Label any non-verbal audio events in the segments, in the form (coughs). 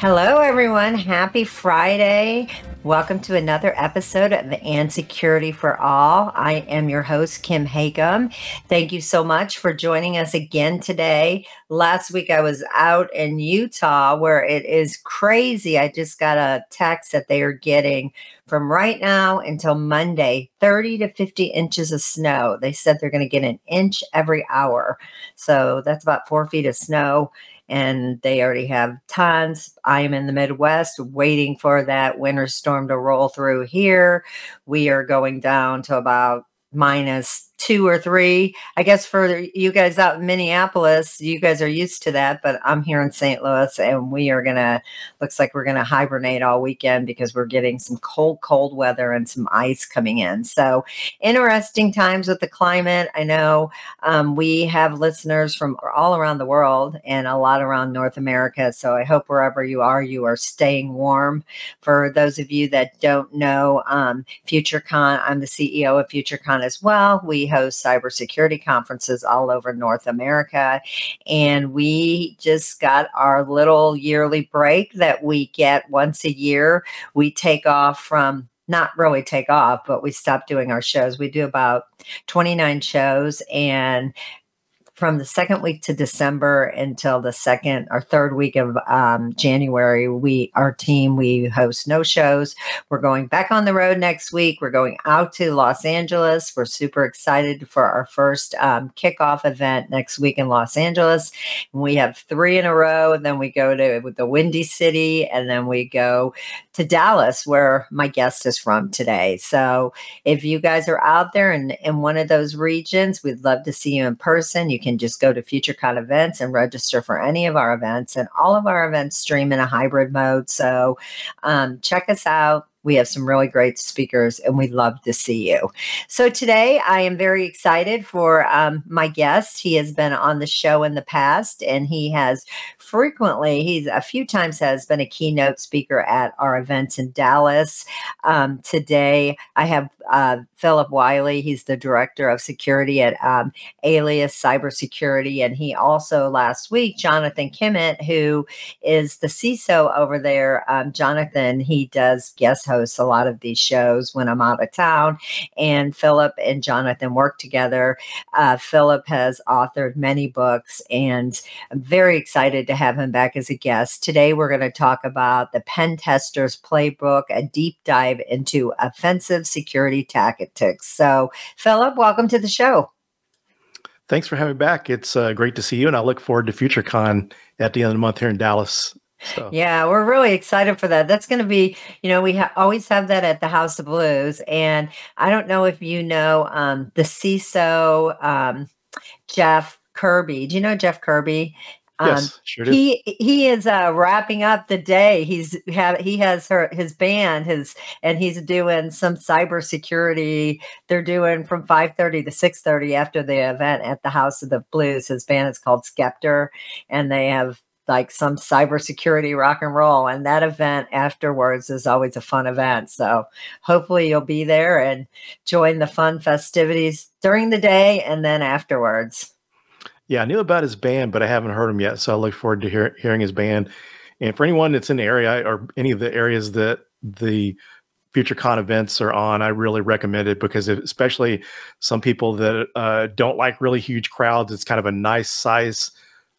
Hello, everyone. Happy Friday. Welcome to another episode of And Security for All. I am your host, Kim Hakim. Thank you so much for joining us again today. Last week I was out in Utah where it is crazy. I just got a text that they are getting from right now until Monday 30 to 50 inches of snow. They said they're going to get an inch every hour. So that's about four feet of snow and they already have tons. I am in the Midwest waiting for that winter storm to roll through here. We are going down to about minus two or three. I guess for you guys out in Minneapolis, you guys are used to that, but I'm here in St. Louis and we are going to, looks like we're going to hibernate all weekend because we're getting some cold, cold weather and some ice coming in. So interesting times with the climate. I know um, we have listeners from all around the world and a lot around North America. So I hope wherever you are, you are staying warm. For those of you that don't know, um, FutureCon, I'm the CEO of FutureCon as well. We host cybersecurity conferences all over North America. And we just got our little yearly break that we get once a year. We take off from not really take off, but we stopped doing our shows. We do about 29 shows and from the second week to December until the second or third week of um, January, we our team we host no shows. We're going back on the road next week. We're going out to Los Angeles. We're super excited for our first um, kickoff event next week in Los Angeles. We have three in a row, and then we go to the Windy City, and then we go to Dallas, where my guest is from today. So if you guys are out there in, in one of those regions, we'd love to see you in person. You can can just go to FutureCon events and register for any of our events. And all of our events stream in a hybrid mode. So um, check us out. We have some really great speakers and we'd love to see you. So, today I am very excited for um, my guest. He has been on the show in the past and he has frequently, he's a few times has been a keynote speaker at our events in Dallas. Um, today, I have uh, Phillip Wylie. He's the director of security at um, Alias Cybersecurity. And he also last week, Jonathan Kimmitt, who is the CISO over there. Um, Jonathan, he does guest hosts a lot of these shows when I'm out of town. And Phillip and Jonathan work together. Uh, Phillip has authored many books, and I'm very excited to have him back as a guest. Today, we're going to talk about the Pen Tester's Playbook, a deep dive into offensive security tactics. So, Phillip, welcome to the show. Thanks for having me back. It's uh, great to see you, and I look forward to FutureCon at the end of the month here in Dallas. So. Yeah, we're really excited for that. That's going to be, you know, we ha- always have that at the House of Blues, and I don't know if you know um, the CISO um, Jeff Kirby. Do you know Jeff Kirby? Yes, um, sure do. He he is uh, wrapping up the day. He's have he has her his band his and he's doing some cybersecurity. They're doing from five thirty to six thirty after the event at the House of the Blues. His band is called Skeptor, and they have like some cybersecurity rock and roll. And that event afterwards is always a fun event. So hopefully you'll be there and join the fun festivities during the day and then afterwards. Yeah, I knew about his band, but I haven't heard him yet. So I look forward to hear, hearing his band. And for anyone that's in the area or any of the areas that the FutureCon events are on, I really recommend it because especially some people that uh, don't like really huge crowds, it's kind of a nice size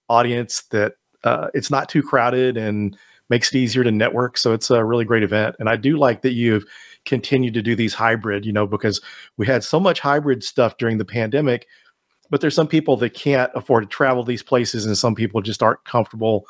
audience that uh, it's not too crowded and makes it easier to network. So it's a really great event. And I do like that you've continued to do these hybrid, you know, because we had so much hybrid stuff during the pandemic but there's some people that can't afford to travel these places and some people just aren't comfortable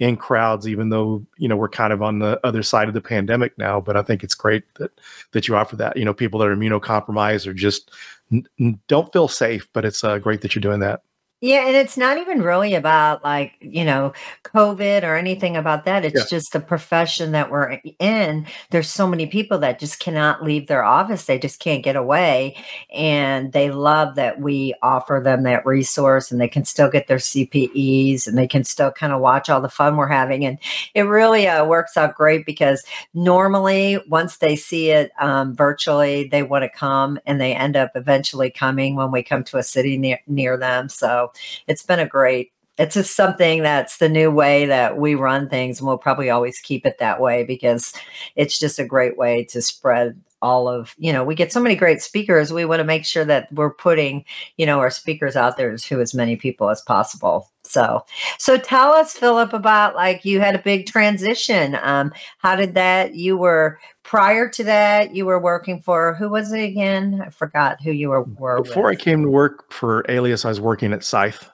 in crowds even though you know we're kind of on the other side of the pandemic now. But i think it's great that that you offer that. You know people that are immunocompromised or just n- don't feel safe but it's uh, great that you're doing that Yeah, and it's not even really about like, you know, COVID or anything about that. It's Yeah. just the profession that we're in. There's so many people that just cannot leave their office. They just can't get away. And they love that we offer them that resource and they can still get their CPEs and they can still kind of watch all the fun we're having. And it really uh, works out great because normally once they see it um, virtually, they want to come and they end up eventually coming when we come to a city near, near them. So, it's been a great it's just something that's the new way that we run things and we'll probably always keep it that way because it's just a great way to spread all of you know we get so many great speakers we want to make sure that we're putting you know our speakers out there to as many people as possible so so tell us philip about like you had a big transition um how did that you were prior to that you were working for who was it again i forgot who you were, were Before with. I came to work for Alias, I was working at Scythe.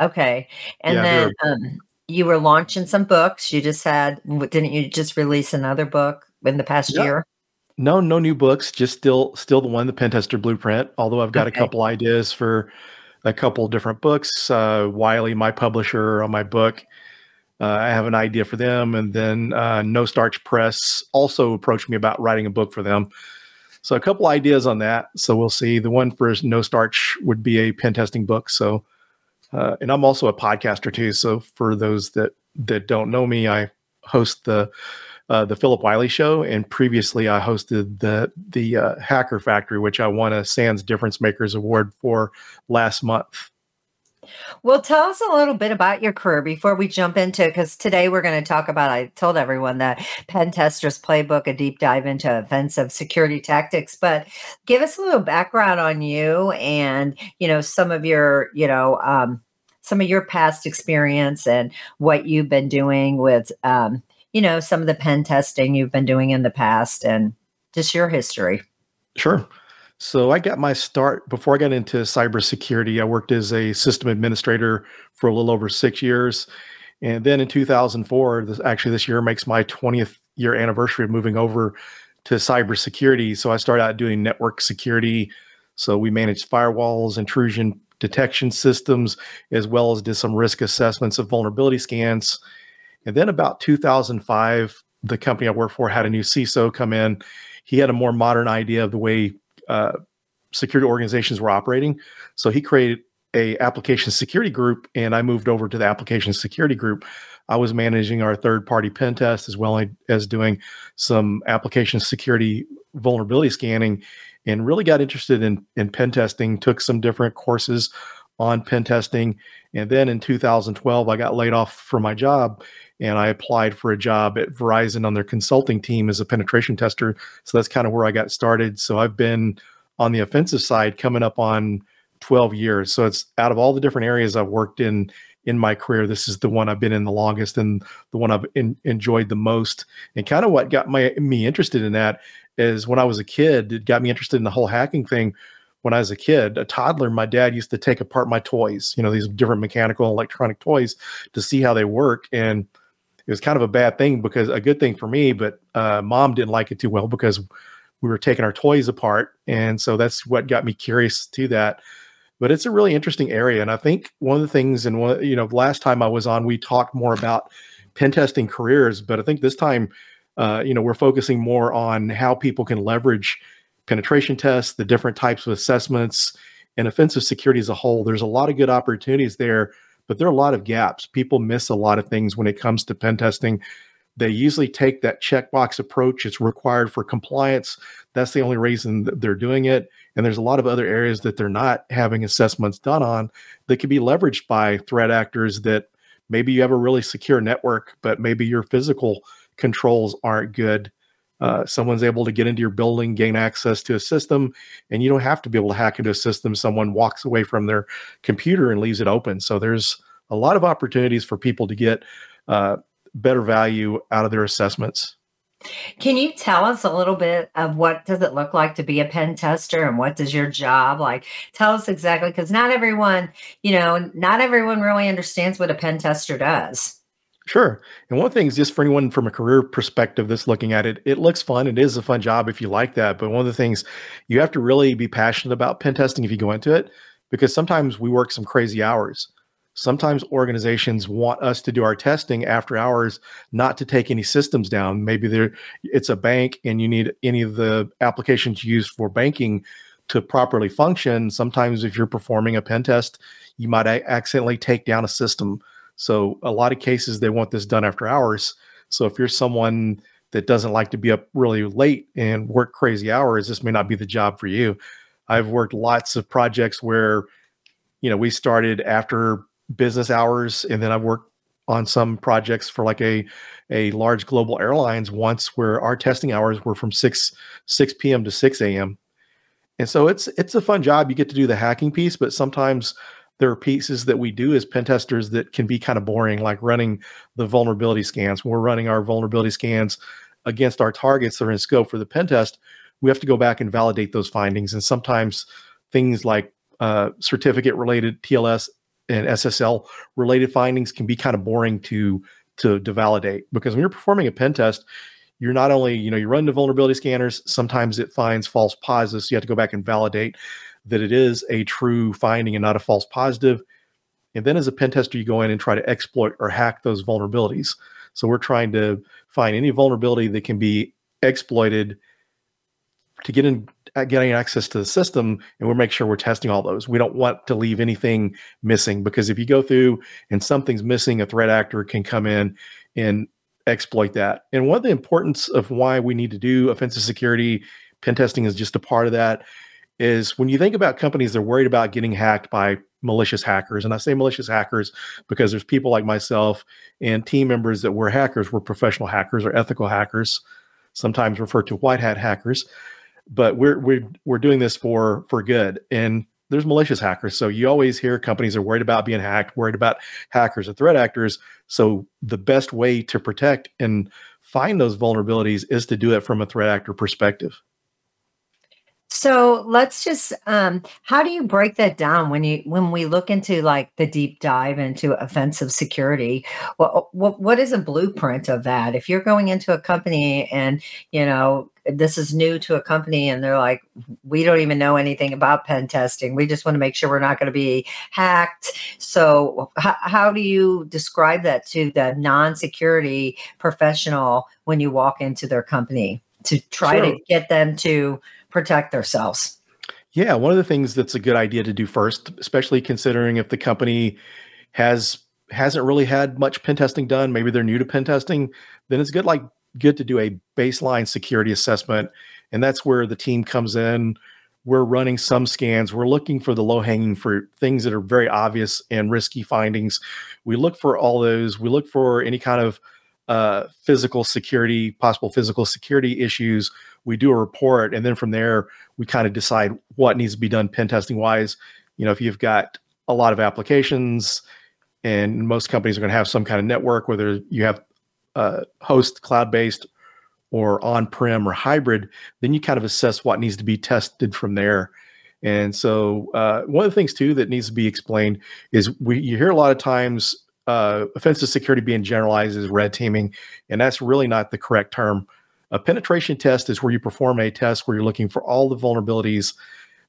Okay. And Yeah, then um, you were launching some books. You just had, didn't you just release another book in the past Yeah. year? No, no new books, just still still the one, the Pentester Blueprint. Although I've got Okay. a couple ideas for a couple different books. Uh, Wiley, my publisher on my book, uh, I have an idea for them, and then uh, No Starch Press also approached me about writing a book for them. So a couple ideas on that. So we'll see. The one for No Starch would be a pen testing book. So, uh, and I'm also a podcaster too. So for those that that don't know me, I host the uh, the Phillip Wylie Show, and previously I hosted the the uh, Hacker Factory, which I won a SANS Difference Makers Award for last month. Well, tell us a little bit about your career before we jump into because today we're going to talk about. I told everyone that Pen Tester's Playbook, a deep dive into offensive security tactics. But give us a little background on you and you know some of your you know um, some of your past experience and what you've been doing with um, you know some of the pen testing you've been doing in the past and just your history. Sure. So I got my start before I got into cybersecurity. I worked as a system administrator for a little over six years. And then in 2004, this, actually this year makes my 20th year anniversary of moving over to cybersecurity. So I started out doing network security. So we managed firewalls, intrusion detection systems, as well as did some risk assessments of vulnerability scans. And then about 2005, the company I worked for had a new CISO come in. He had a more modern idea of the way uh, security organizations were operating. So he created a application security group, and I moved over to the application security group. I was managing our third party pen test as well as doing some application security vulnerability scanning, and really got interested in in pen testing. Took some different courses on pen testing, and then in 2012, I got laid off from my job. And I applied for a job at Verizon on their consulting team as a penetration tester. So that's kind of where I got started. So I've been on the offensive side coming up on 12 years. So it's out of all the different areas I've worked in in my career, this is the one I've been in the longest and the one I've in, enjoyed the most. And kind of what got my me interested in that is when I was a kid, it got me interested in the whole hacking thing. When I was a kid, a toddler, my dad used to take apart my toys, you know, these different mechanical electronic toys to see how they work. And it was kind of a bad thing because a good thing for me, but uh, mom didn't like it too well because we were taking our toys apart, and so that's what got me curious to that. But it's a really interesting area, and I think one of the things, and one, you know, last time I was on, we talked more about pen testing careers, but I think this time, uh, you know, we're focusing more on how people can leverage penetration tests, the different types of assessments, and offensive security as a whole. There's a lot of good opportunities there but there are a lot of gaps. People miss a lot of things when it comes to pen testing. They usually take that checkbox approach. It's required for compliance. That's the only reason they're doing it. And there's a lot of other areas that they're not having assessments done on that can be leveraged by threat actors that maybe you have a really secure network, but maybe your physical controls aren't good. Uh, someone's able to get into your building, gain access to a system, and you don't have to be able to hack into a system. Someone walks away from their computer and leaves it open. So there's a lot of opportunities for people to get uh, better value out of their assessments. Can you tell us a little bit of what does it look like to be a pen tester and what does your job like? Tell us exactly because not everyone, you know, not everyone really understands what a pen tester does. Sure. And one thing is just for anyone from a career perspective that's looking at it, it looks fun. It is a fun job if you like that. But one of the things you have to really be passionate about pen testing if you go into it, because sometimes we work some crazy hours. Sometimes organizations want us to do our testing after hours, not to take any systems down. Maybe there it's a bank and you need any of the applications used for banking to properly function. Sometimes if you're performing a pen test, you might accidentally take down a system. So a lot of cases they want this done after hours. So if you're someone that doesn't like to be up really late and work crazy hours, this may not be the job for you. I've worked lots of projects where, you know, we started after business hours, and then I've worked on some projects for like a a large global airlines once where our testing hours were from 6 6 p.m. to 6 a.m. And so it's it's a fun job. You get to do the hacking piece, but sometimes there are pieces that we do as pen testers that can be kind of boring, like running the vulnerability scans. When we're running our vulnerability scans against our targets that are in scope for the pen test, we have to go back and validate those findings. And sometimes things like uh, certificate related TLS and SSL related findings can be kind of boring to, to to validate because when you're performing a pen test, you're not only you know you run the vulnerability scanners. Sometimes it finds false positives, so you have to go back and validate that it is a true finding and not a false positive. And then as a pen tester, you go in and try to exploit or hack those vulnerabilities. So we're trying to find any vulnerability that can be exploited to get in uh, getting access to the system and we'll make sure we're testing all those we don't want to leave anything missing because if you go through and something's missing a threat actor can come in and exploit that and one of the importance of why we need to do offensive security pen testing is just a part of that is when you think about companies they're worried about getting hacked by malicious hackers and i say malicious hackers because there's people like myself and team members that were hackers were professional hackers or ethical hackers sometimes referred to white hat hackers but we're we're we're doing this for for good and there's malicious hackers so you always hear companies are worried about being hacked worried about hackers and threat actors so the best way to protect and find those vulnerabilities is to do it from a threat actor perspective so let's just um, how do you break that down when you when we look into like the deep dive into offensive security? What what what is a blueprint of that? If you're going into a company and you know this is new to a company and they're like we don't even know anything about pen testing we just want to make sure we're not going to be hacked so h- how do you describe that to the non-security professional when you walk into their company to try sure. to get them to protect themselves. Yeah, one of the things that's a good idea to do first, especially considering if the company has hasn't really had much pen testing done, maybe they're new to pen testing, then it's good like good to do a baseline security assessment and that's where the team comes in. We're running some scans. We're looking for the low hanging fruit, things that are very obvious and risky findings. We look for all those. We look for any kind of uh, physical security, possible physical security issues we do a report and then from there we kind of decide what needs to be done pen testing wise. You know if you've got a lot of applications and most companies are going to have some kind of network whether you have uh, host cloud based or on-prem or hybrid then you kind of assess what needs to be tested from there. And so uh, one of the things too that needs to be explained is we you hear a lot of times uh, offensive security being generalized as red teaming and that's really not the correct term a penetration test is where you perform a test where you're looking for all the vulnerabilities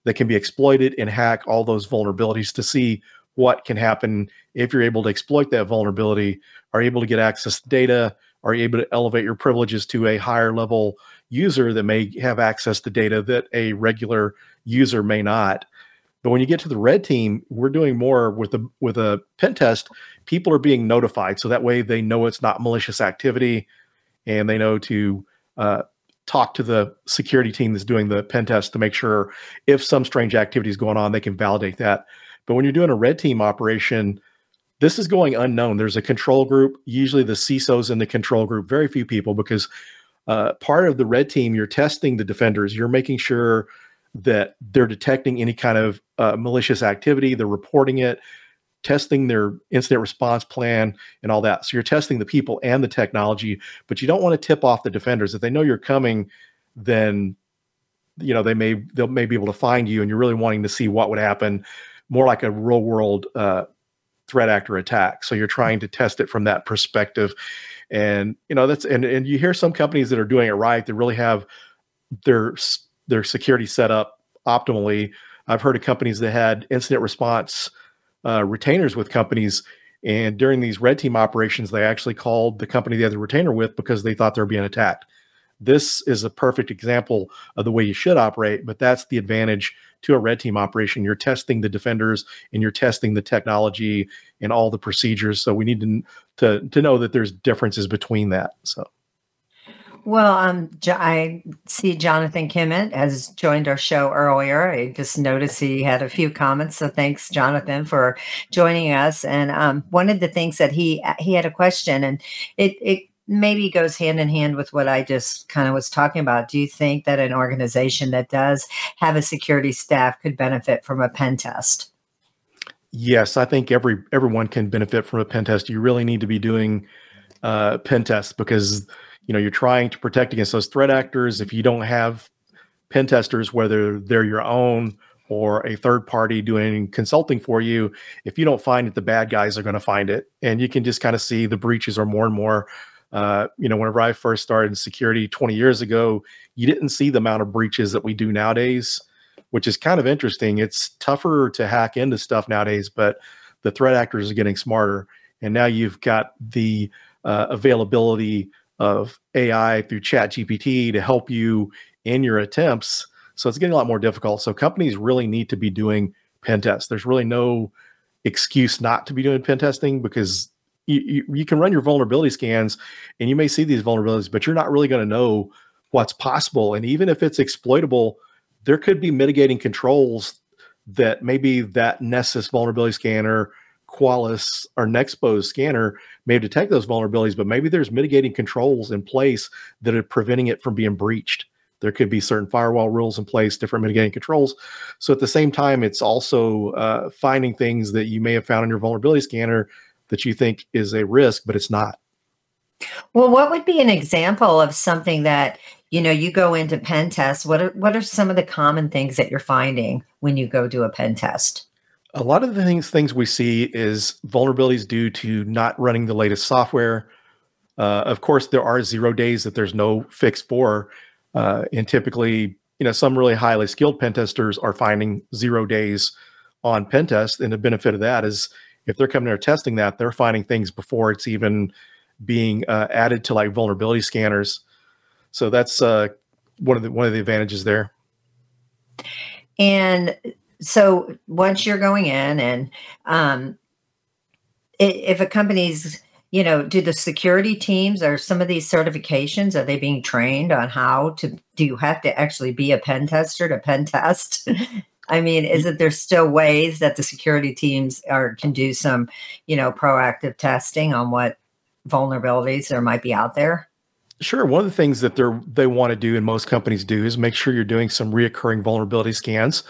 that can be exploited and hack all those vulnerabilities to see what can happen if you're able to exploit that vulnerability, are able to get access to data, are able to elevate your privileges to a higher level user that may have access to data that a regular user may not. But when you get to the red team, we're doing more with a with a pen test. People are being notified, so that way they know it's not malicious activity, and they know to uh, talk to the security team that's doing the pen test to make sure if some strange activity is going on, they can validate that. But when you're doing a red team operation, this is going unknown. There's a control group, usually the CISOs in the control group, very few people, because uh, part of the red team, you're testing the defenders. You're making sure that they're detecting any kind of uh, malicious activity, they're reporting it, testing their incident response plan and all that. So you're testing the people and the technology, but you don't want to tip off the defenders. If they know you're coming, then you know they may they'll may be able to find you, and you're really wanting to see what would happen, more like a real world uh, threat actor attack. So you're trying to test it from that perspective, and you know that's and and you hear some companies that are doing it right. They really have their their security set up optimally I've heard of companies that had incident response uh, retainers with companies. And during these red team operations, they actually called the company they had the retainer with because they thought they were being attacked. This is a perfect example of the way you should operate, but that's the advantage to a red team operation. You're testing the defenders and you're testing the technology and all the procedures. So we need to to, to know that there's differences between that. So. Well, um, I see Jonathan Kimmitt has joined our show earlier. I just noticed he had a few comments, so thanks, Jonathan, for joining us. And um, one of the things that he he had a question, and it it maybe goes hand in hand with what I just kind of was talking about. Do you think that an organization that does have a security staff could benefit from a pen test? Yes, I think every everyone can benefit from a pen test. You really need to be doing uh, pen tests because you know you're trying to protect against those threat actors. If you don't have pen testers whether they're your own or a third party doing consulting for you if you don't find it the bad guys are going to find it. And you can just kind of see the breaches are more and more uh, you know whenever i first started in security 20 years ago you didn't see the amount of breaches that we do nowadays which is kind of interesting. It's tougher to hack into stuff nowadays but the threat actors are getting smarter. And now you've got the uh, availability of AI through Chat GPT to help you in your attempts. So it's getting a lot more difficult. So companies really need to be doing pen tests. There's really no excuse not to be doing pen testing because you, you, you can run your vulnerability scans and you may see these vulnerabilities, but you're not really going to know what's possible. And even if it's exploitable, there could be mitigating controls that maybe that Nessus vulnerability scanner Qualys or Nexpose scanner may detect those vulnerabilities, but maybe there's mitigating controls in place that are preventing it from being breached. There could be certain firewall rules in place, different mitigating controls. So at the same time, it's also uh, finding things that you may have found in your vulnerability scanner that you think is a risk, but it's not. Well, what would be an example of something that you know you go into pen test? What are what are some of the common things that you're finding when you go do a pen test? A lot of the things things we see is vulnerabilities due to not running the latest software. Uh, of course, there are zero days that there's no fix for, uh, and typically, you know, some really highly skilled pen testers are finding zero days on pen test, and the benefit of that is if they're coming there testing that, they're finding things before it's even being uh, added to like vulnerability scanners. So that's uh, one of the one of the advantages there. And so once you're going in and um, if a company's you know do the security teams or some of these certifications are they being trained on how to do you have to actually be a pen tester to pen test? (laughs) I mean is it there's still ways that the security teams are can do some you know proactive testing on what vulnerabilities there might be out there? Sure. One of the things that they're they want to do and most companies do is make sure you're doing some reoccurring vulnerability scans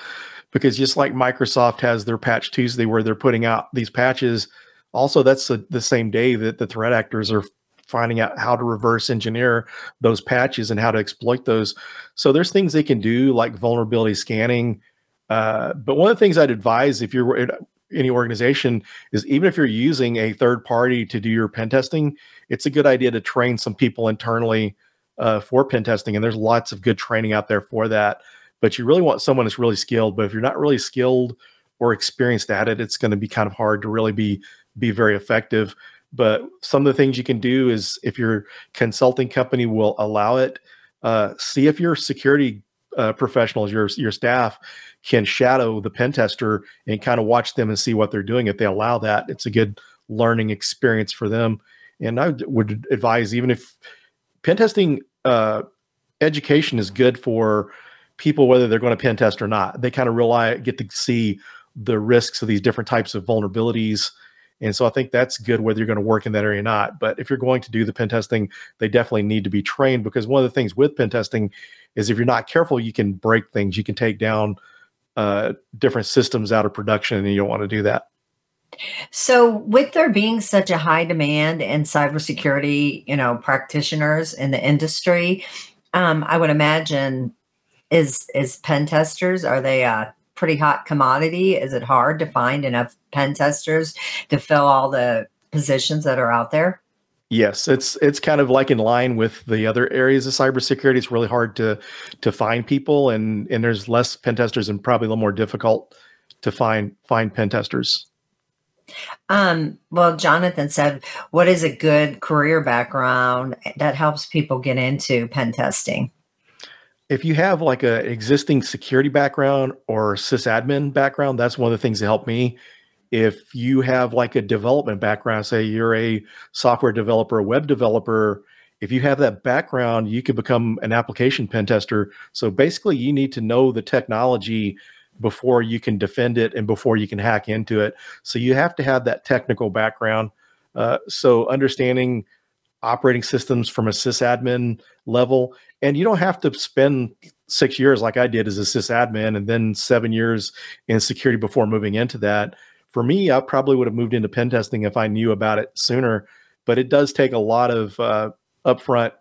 because just like Microsoft has their patch Tuesday where they're putting out these patches, also that's the, the same day that the threat actors are finding out how to reverse engineer those patches and how to exploit those. So there's things they can do like vulnerability scanning. Uh, but one of the things I'd advise if you're in any organization is even if you're using a third party to do your pen testing, it's a good idea to train some people internally uh, for pen testing. And there's lots of good training out there for that but you really want someone that's really skilled. But if you're not really skilled or experienced at it, it's going to be kind of hard to really be be very effective. But some of the things you can do is if your consulting company will allow it, uh, see if your security uh, professionals, your your staff, can shadow the pen tester and kind of watch them and see what they're doing. If they allow that, it's a good learning experience for them. And I would advise, even if pen testing uh, education is good for people whether they're going to pen test or not. They kind of rely get to see the risks of these different types of vulnerabilities. And so I think that's good whether you're going to work in that area or not. But if you're going to do the pen testing, they definitely need to be trained because one of the things with pen testing is if you're not careful, you can break things. You can take down uh, different systems out of production, and you don't want to do that. So, with there being such a high demand in cybersecurity, you know, practitioners in the industry, um, I would imagine is is pen testers are they a pretty hot commodity is it hard to find enough pen testers to fill all the positions that are out there Yes, it's it's kind of like in line with the other areas of cybersecurity. It's really hard to to find people, and and there's less pen testers, and probably a little more difficult to find find pen testers. Um, well, Jonathan said, "What is a good career background that helps people get into pen testing?" If you have like a existing security background or sysadmin background, that's one of the things that helped me if you have like a development background, say you're a software developer, a web developer, if you have that background, you could become an application pen tester. So basically, you need to know the technology before you can defend it and before you can hack into it. So you have to have that technical background. Uh, so understanding operating systems from a sysadmin level, and you don't have to spend six years like I did as a sysadmin and then seven years in security before moving into that for me, I probably would have moved into pen testing if I knew about it sooner. But it does take a lot of uh, upfront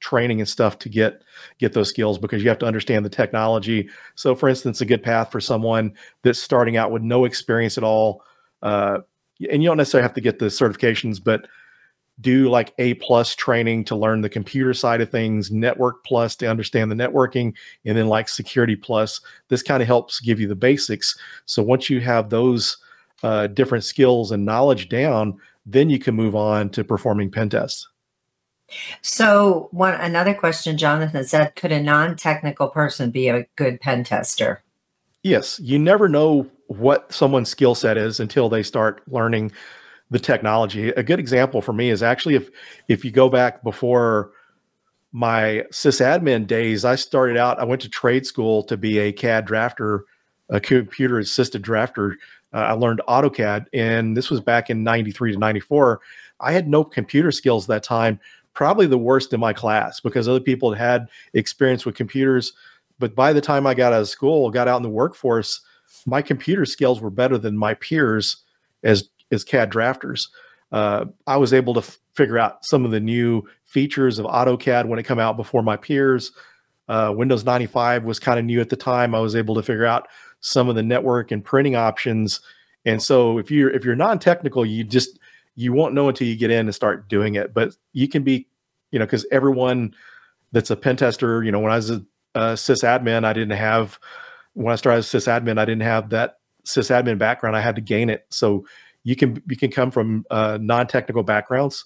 training and stuff to get get those skills because you have to understand the technology. So, for instance, a good path for someone that's starting out with no experience at all, uh, and you don't necessarily have to get the certifications, but do like a plus training to learn the computer side of things network plus to understand the networking and then like security plus this kind of helps give you the basics so once you have those uh, different skills and knowledge down, then you can move on to performing pen tests. So, one another question, Jonathan said, could a non-technical person be a good pen tester? Yes, you never know what someone's skill set is until they start learning the technology. A good example for me is actually if if you go back before my sysadmin days, I started out. I went to trade school to be a CAD drafter, a computer assisted drafter uh, I learned AutoCAD, and this was back in 93 to 94. I had no computer skills that time, probably the worst in my class because other people had had experience with computers. But by the time I got out of school, got out in the workforce, my computer skills were better than my peers as as CAD drafters. Uh, I was able to f- figure out some of the new features of AutoCAD when it came out before my peers. Uh, Windows 95 was kind of new at the time. I was able to figure out some of the network and printing options. And so if you're if you're non-technical, you just you won't know until you get in and start doing it. But you can be, you know, because everyone that's a pen tester, you know, when I was a, a sysadmin, I didn't have when I started as sysadmin, I didn't have that sysadmin background. I had to gain it. So you can you can come from uh, non-technical backgrounds.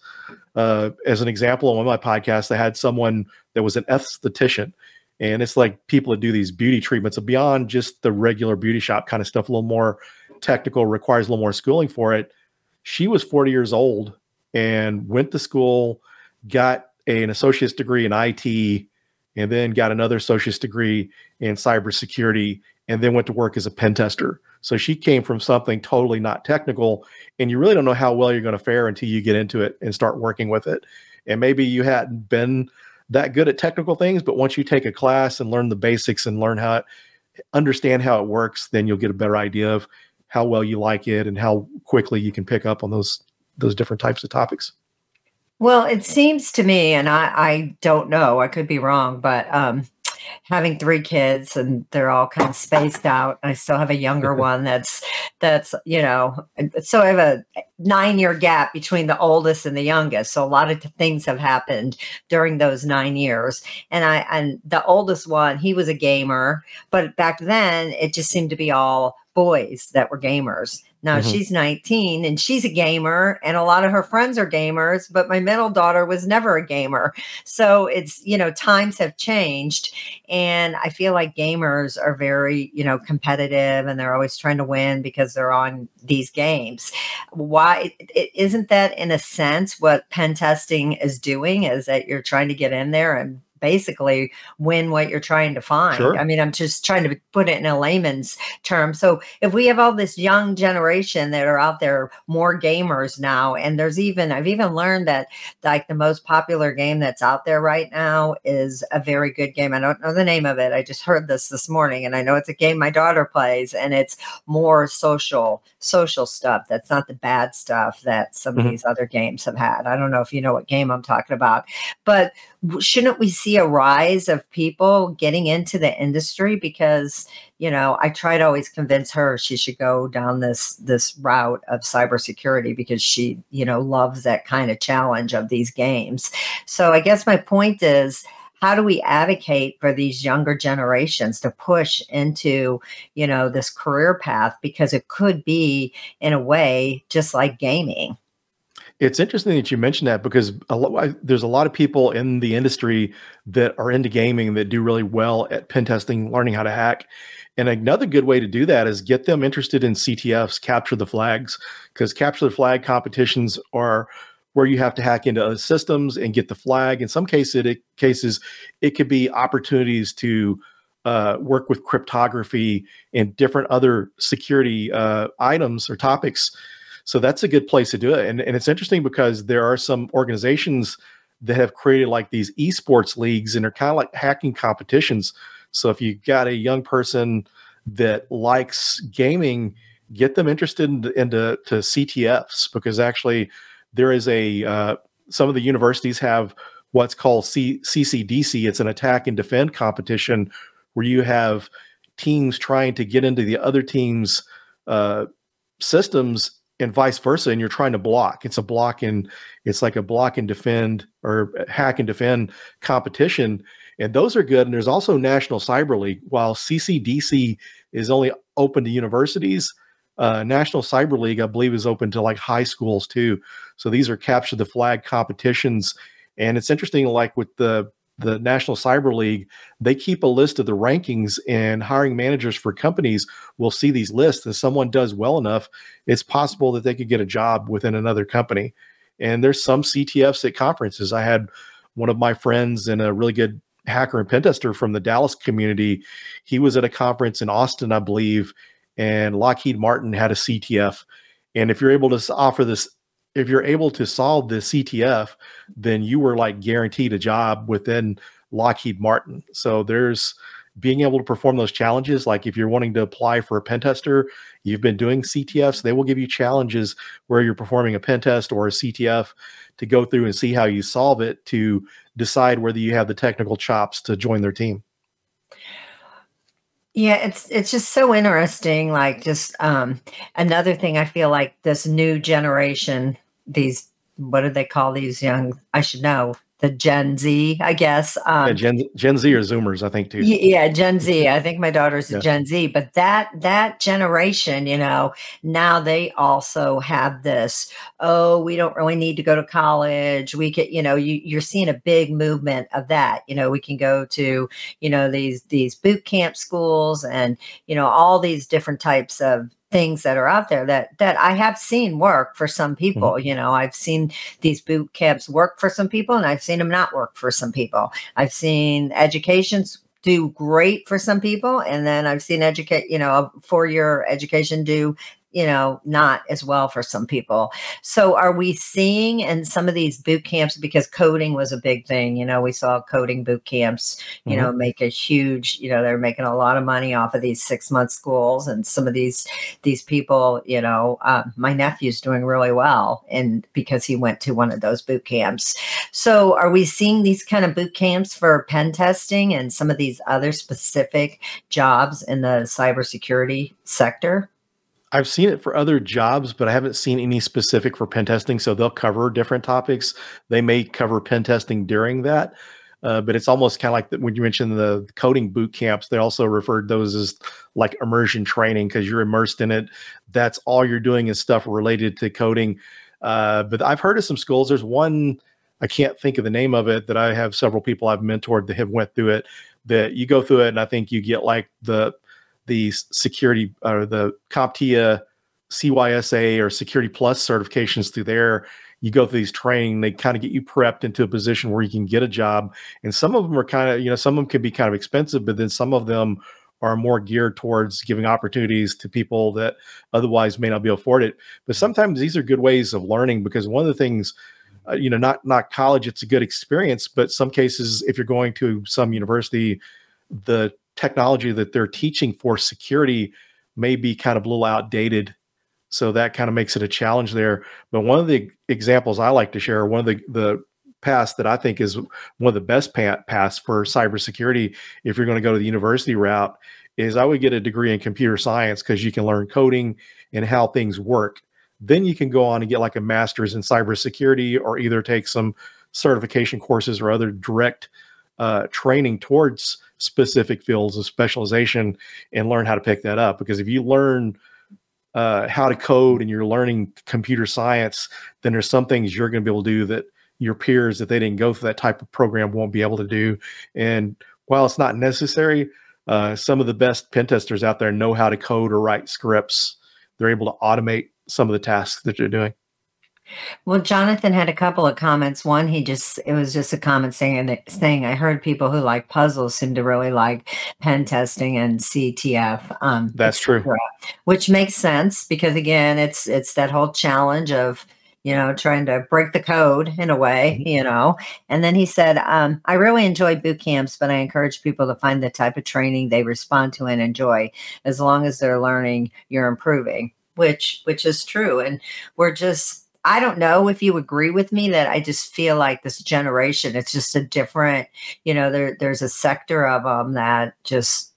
Uh, as an example, on one of my podcasts, I had someone that was an esthetician, and it's like people that do these beauty treatments beyond just the regular beauty shop kind of stuff, a little more technical, requires a little more schooling for it. She was 40 years old and went to school, got an associate's degree in IT, and then got another associate's degree in cybersecurity, and then went to work as a pen tester. So she came from something totally not technical, and you really don't know how well you're going to fare until you get into it and start working with it. And maybe you hadn't been that good at technical things, but once you take a class and learn the basics and learn how it, understand how it works, then you'll get a better idea of how well you like it and how quickly you can pick up on those those different types of topics. Well, it seems to me, and I, I don't know, I could be wrong, but um, having three kids and they're all kind of spaced out. I still have a younger (laughs) one that's that's you know so I have a nine year gap between the oldest and the youngest. So a lot of things have happened during those nine years. And I and the oldest one, he was a gamer, but back then it just seemed to be all boys that were gamers. Now mm-hmm. she's 19 and she's a gamer, and a lot of her friends are gamers, but my middle daughter was never a gamer. So it's, you know, times have changed. And I feel like gamers are very, you know, competitive and they're always trying to win because they're on these games. Why isn't that, in a sense, what pen testing is doing? Is that you're trying to get in there and basically win what you're trying to find. Sure. I mean, I'm just trying to put it in a layman's term. So if we have all this young generation that are out there, more gamers now, and there's even, I've even learned that like the most popular game that's out there right now is a very good game. I don't know the name of it. I just heard this this morning and I know it's a game my daughter plays and it's more social, social stuff. That's not the bad stuff that some mm-hmm. of these other games have had. I don't know if you know what game I'm talking about, but shouldn't we see a rise of people getting into the industry because you know i try to always convince her she should go down this this route of cybersecurity because she you know loves that kind of challenge of these games so i guess my point is how do we advocate for these younger generations to push into you know this career path because it could be in a way just like gaming it's interesting that you mentioned that because a lot, there's a lot of people in the industry that are into gaming that do really well at pen testing, learning how to hack. And another good way to do that is get them interested in CTFs, capture the flags, because capture the flag competitions are where you have to hack into other systems and get the flag. In some cases, it, cases, it could be opportunities to uh, work with cryptography and different other security uh, items or topics. So that's a good place to do it. And, and it's interesting because there are some organizations that have created like these esports leagues and they're kind of like hacking competitions. So if you've got a young person that likes gaming, get them interested in, into to CTFs because actually there is a uh, some of the universities have what's called C- CCDC. It's an attack and defend competition where you have teams trying to get into the other team's uh, systems and vice versa, and you're trying to block. It's a block and it's like a block and defend or hack and defend competition, and those are good. And there's also National Cyber League. While CCDC is only open to universities, uh, National Cyber League, I believe, is open to like high schools too. So these are capture the flag competitions, and it's interesting. Like with the the National Cyber League, they keep a list of the rankings, and hiring managers for companies will see these lists. And someone does well enough, it's possible that they could get a job within another company. And there's some CTFs at conferences. I had one of my friends and a really good hacker and pentester from the Dallas community. He was at a conference in Austin, I believe, and Lockheed Martin had a CTF. And if you're able to offer this, if you're able to solve the CTF, then you were like guaranteed a job within Lockheed Martin. So there's being able to perform those challenges. Like if you're wanting to apply for a pen tester, you've been doing CTFs, they will give you challenges where you're performing a pen test or a CTF to go through and see how you solve it to decide whether you have the technical chops to join their team. Yeah, it's it's just so interesting. Like just um another thing I feel like this new generation, these what do they call these young I should know, the Gen Z, I guess. Um, yeah, Gen Gen Z or Zoomers, I think too. Yeah, Gen Z. I think my daughter's yeah. a Gen Z, but that that generation, you know, now they also have this. Oh, we don't really need to go to college. We can, you know, you, you're seeing a big movement of that. You know, we can go to, you know, these these boot camp schools and you know all these different types of things that are out there that that I have seen work for some people. Mm-hmm. You know, I've seen these boot camps work for some people, and I've seen them not work for some people. I've seen educations do great for some people, and then I've seen educate, you know, a four year education do you know, not as well for some people. So are we seeing in some of these boot camps because coding was a big thing, you know, we saw coding boot camps, you mm-hmm. know, make a huge, you know, they're making a lot of money off of these 6-month schools and some of these these people, you know, uh, my nephew's doing really well and because he went to one of those boot camps. So are we seeing these kind of boot camps for pen testing and some of these other specific jobs in the cybersecurity sector? I've seen it for other jobs, but I haven't seen any specific for pen testing. So they'll cover different topics. They may cover pen testing during that, uh, but it's almost kind of like the, when you mentioned the coding boot camps. They also referred those as like immersion training because you're immersed in it. That's all you're doing is stuff related to coding. Uh, but I've heard of some schools. There's one I can't think of the name of it that I have several people I've mentored that have went through it. That you go through it, and I think you get like the the security or the CompTIA CYSA or Security Plus certifications through there. You go through these training, they kind of get you prepped into a position where you can get a job. And some of them are kind of, you know, some of them can be kind of expensive, but then some of them are more geared towards giving opportunities to people that otherwise may not be afforded. But sometimes these are good ways of learning because one of the things, uh, you know, not not college, it's a good experience, but some cases, if you're going to some university, the technology that they're teaching for security may be kind of a little outdated. So that kind of makes it a challenge there. But one of the examples I like to share, one of the, the path that I think is one of the best paths for cybersecurity if you're going to go to the university route is I would get a degree in computer science because you can learn coding and how things work. Then you can go on and get like a master's in cybersecurity or either take some certification courses or other direct uh, training towards specific fields of specialization and learn how to pick that up. Because if you learn uh, how to code and you're learning computer science, then there's some things you're going to be able to do that your peers, if they didn't go through that type of program, won't be able to do. And while it's not necessary, uh, some of the best pen testers out there know how to code or write scripts. They're able to automate some of the tasks that you're doing. Well, Jonathan had a couple of comments. One, he just it was just a comment saying saying I heard people who like puzzles seem to really like pen testing and CTF. Um, That's true, which makes sense because again, it's it's that whole challenge of you know trying to break the code in a way, mm-hmm. you know. And then he said, um, I really enjoy boot camps, but I encourage people to find the type of training they respond to and enjoy. As long as they're learning, you're improving, which which is true, and we're just I don't know if you agree with me that I just feel like this generation, it's just a different, you know, there, there's a sector of them that just,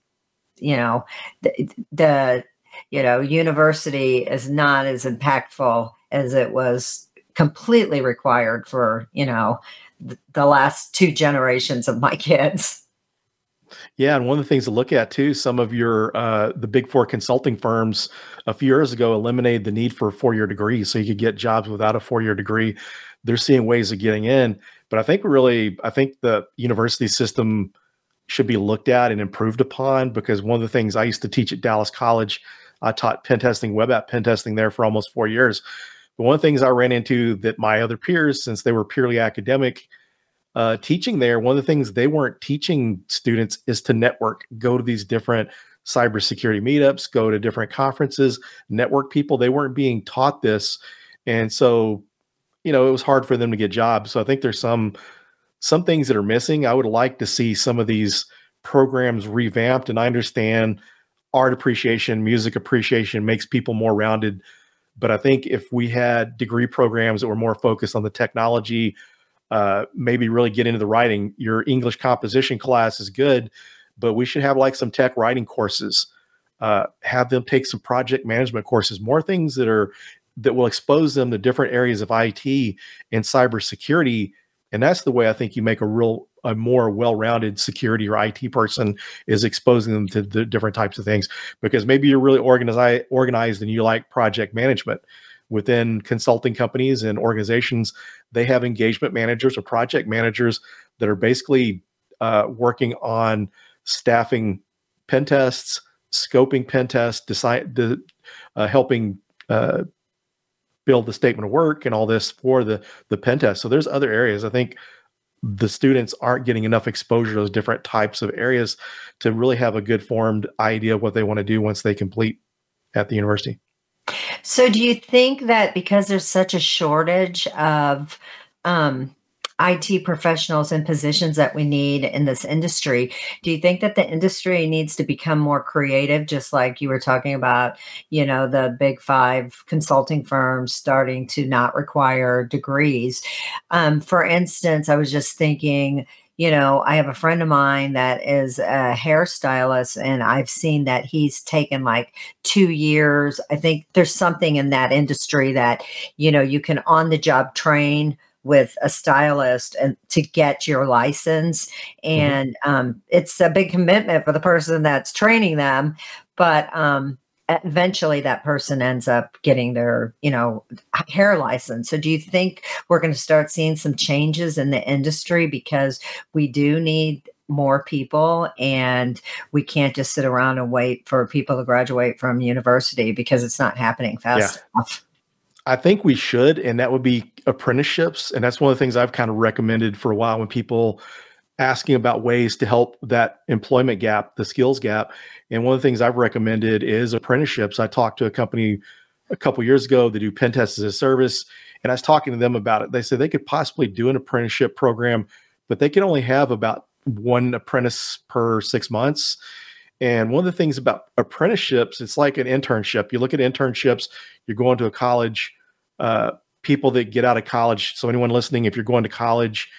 you know, the, the, you know, university is not as impactful as it was completely required for, you know, the last two generations of my (laughs) kids. Yeah, and one of the things to look at too, some of your uh, the big four consulting firms a few years ago eliminated the need for a four year degree, so you could get jobs without a four year degree. They're seeing ways of getting in, but I think really, I think the university system should be looked at and improved upon because one of the things I used to teach at Dallas College, I taught pen testing, web app pen testing there for almost four years. But one of the things I ran into that my other peers, since they were purely academic, uh, teaching there, one of the things they weren't teaching students is to network, go to these different cybersecurity meetups, go to different conferences, network people. They weren't being taught this. And so, you know, it was hard for them to get jobs. So I think there's some some things that are missing. I would like to see some of these programs revamped. And I understand art appreciation, music appreciation makes people more rounded. But I think if we had degree programs that were more focused on the technology, uh, maybe really get into the writing. Your English composition class is good, but we should have like some tech writing courses. Uh, have them take some project management courses, more things that are that will expose them to different areas of IT and cybersecurity. And that's the way I think you make a real a more well-rounded security or IT person is exposing them to the different types of things because maybe you're really organized organized and you like project management within consulting companies and organizations, they have engagement managers or project managers that are basically uh, working on staffing pen tests, scoping pen tests, decide uh, helping uh, build the statement of work and all this for the the pen test. So there's other areas. I think the students aren't getting enough exposure to those different types of areas to really have a good formed idea of what they want to do once they complete at the university. So, do you think that because there's such a shortage of um, IT professionals and positions that we need in this industry, do you think that the industry needs to become more creative, just like you were talking about, you know, the big five consulting firms starting to not require degrees? Um, for instance, I was just thinking, you know, I have a friend of mine that is a hairstylist, and I've seen that he's taken like two years. I think there's something in that industry that, you know, you can on the job train with a stylist and to get your license mm-hmm. and mm-hmm. um, it's a big commitment for the person that's training them but um, eventually that person ends up getting their you know hair license so do you think we're going to start seeing some changes in the industry because we do need more people and we can't just sit around and wait for people to graduate from university because it's not happening fast yeah. enough I think we should, and that would be apprenticeships. And that's one of the things I've kind of recommended for a while when people asking about ways to help that employment gap, the skills gap. And one of the things I've recommended is apprenticeships. I talked to a company a couple years ago that do pen tests as a service, and I was talking to them about it. They said they could possibly do an apprenticeship program, but they can only have about one apprentice per six months. And one of the things about apprenticeships, it's like an internship. You look at internships, you're going to a college, uh, people that get out of college. So anyone listening, if you're going to college,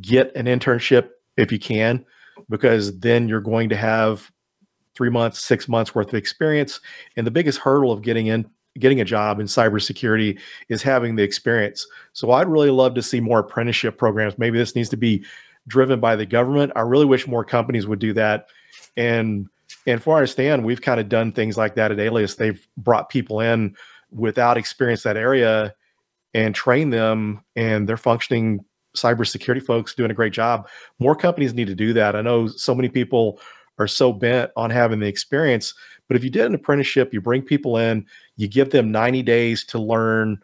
get an internship if you can, because then you're going to have three months, six months worth of experience. And the biggest hurdle of getting in getting a job in cybersecurity is having the experience. So I'd really love to see more apprenticeship programs. Maybe this needs to be driven by the government. I really wish more companies would do that. And and for I understand, we've kind of done things like that at Alias. They've brought people in without experience that area and trained them, and they're functioning cybersecurity folks doing a great job. More companies need to do that. I know so many people are so bent on having the experience, but if you did an apprenticeship, you bring people in, you give them 90 days to learn,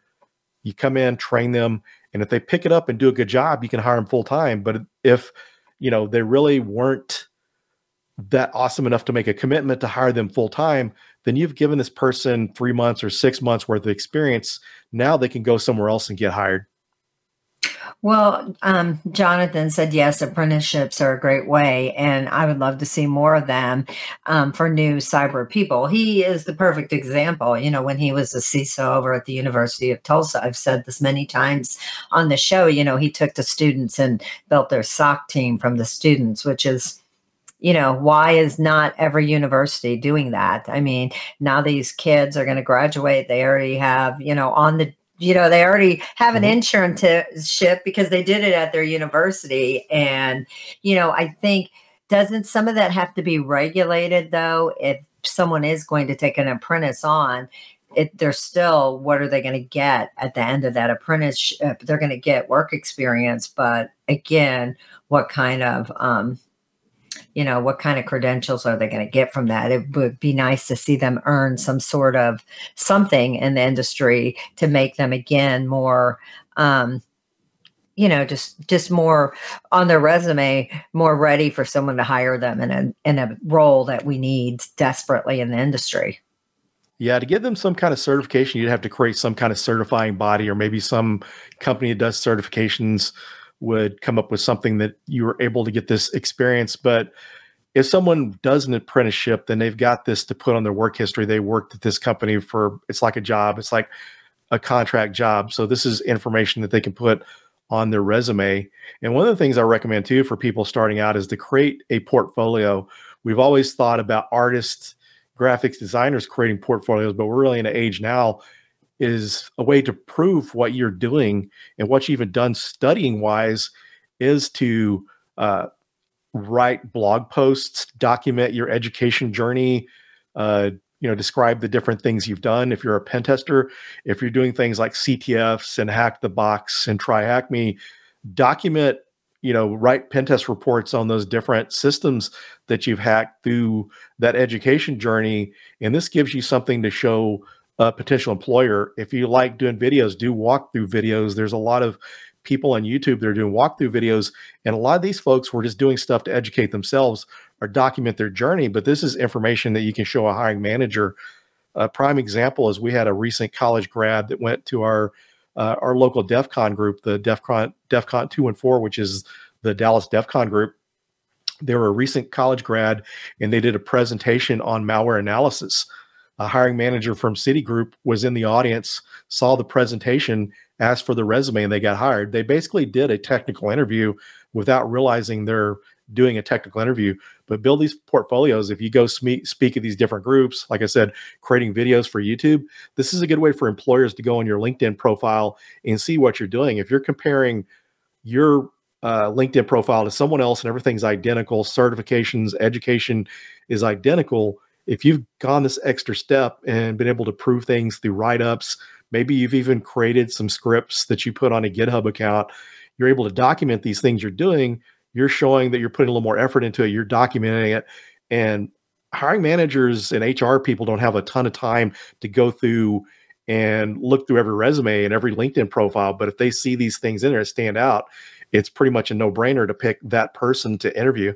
you come in, train them, and if they pick it up and do a good job, you can hire them full time. But if you know they really weren't that awesome enough to make a commitment to hire them full time, then you've given this person three months or six months worth of experience. Now they can go somewhere else and get hired. Well, um, Jonathan said yes, apprenticeships are a great way, and I would love to see more of them um, for new cyber people. He is the perfect example. You know, when he was a CISO over at the University of Tulsa, I've said this many times on the show. You know, he took the students and built their SOC team from the students, which is you know, why is not every university doing that? I mean, now these kids are going to graduate. They already have, you know, on the you know they already have an mm-hmm. internship because they did it at their university. And you know i think doesn't some of that have to be regulated though if someone is going to take an apprentice on? It they're still what are they going to get at the end of that apprenticeship? They're going to get work experience but again what kind of um, you know what kind of credentials are they going to get from that? It would be nice to see them earn some sort of something in the industry to make them again more um, you know just just more on their resume more ready for someone to hire them in a in a role that we need desperately in the industry. Yeah, to give them some kind of certification, you'd have to create some kind of certifying body, or maybe some company that does certifications would come up with something that you were able to get this experience. But if someone does an apprenticeship, then they've got this to put on their work history. They worked at this company for it's like a job, it's like a contract job. So this is information that they can put on their resume. And one of the things I recommend too for people starting out is to create a portfolio. We've always thought about artists, graphics designers creating portfolios, but we're really in an age now is a way to prove what you're doing and what you've even done studying wise is to uh, write blog posts, document your education journey, uh, you know, describe the different things you've done. If you're a pen tester, if you're doing things like CTFs and hack the box and try hack me, document, you know, write pen test reports on those different systems that you've hacked through that education journey. And this gives you something to show a potential employer. If you like doing videos, do walkthrough videos. There's a lot of people on YouTube that are doing walkthrough videos, and a lot of these folks were just doing stuff to educate themselves or document their journey. But this is information that you can show a hiring manager. A prime example is we had a recent college grad that went to our uh, our local DEF CON group, the DEF CON DEF CON two and four, which is the Dallas DEF CON group. They were a recent college grad, and they did a presentation on malware analysis a hiring manager from Citigroup was in the audience, saw the presentation, asked for the resume, and they got hired. They basically did a technical interview without realizing they're doing a technical interview. But build these portfolios. If you go speak, speak at these different groups, like I said, creating videos for YouTube, this is a good way for employers to go on your LinkedIn profile and see what you're doing. If you're comparing your uh, LinkedIn profile to someone else and everything's identical, certifications, education is identical if you've gone this extra step and been able to prove things through write ups, maybe you've even created some scripts that you put on a GitHub account, you're able to document these things you're doing. You're showing that you're putting a little more effort into it, you're documenting it. And hiring managers and HR people don't have a ton of time to go through and look through every resume and every LinkedIn profile. But if they see these things in there stand out, it's pretty much a no brainer to pick that person to interview.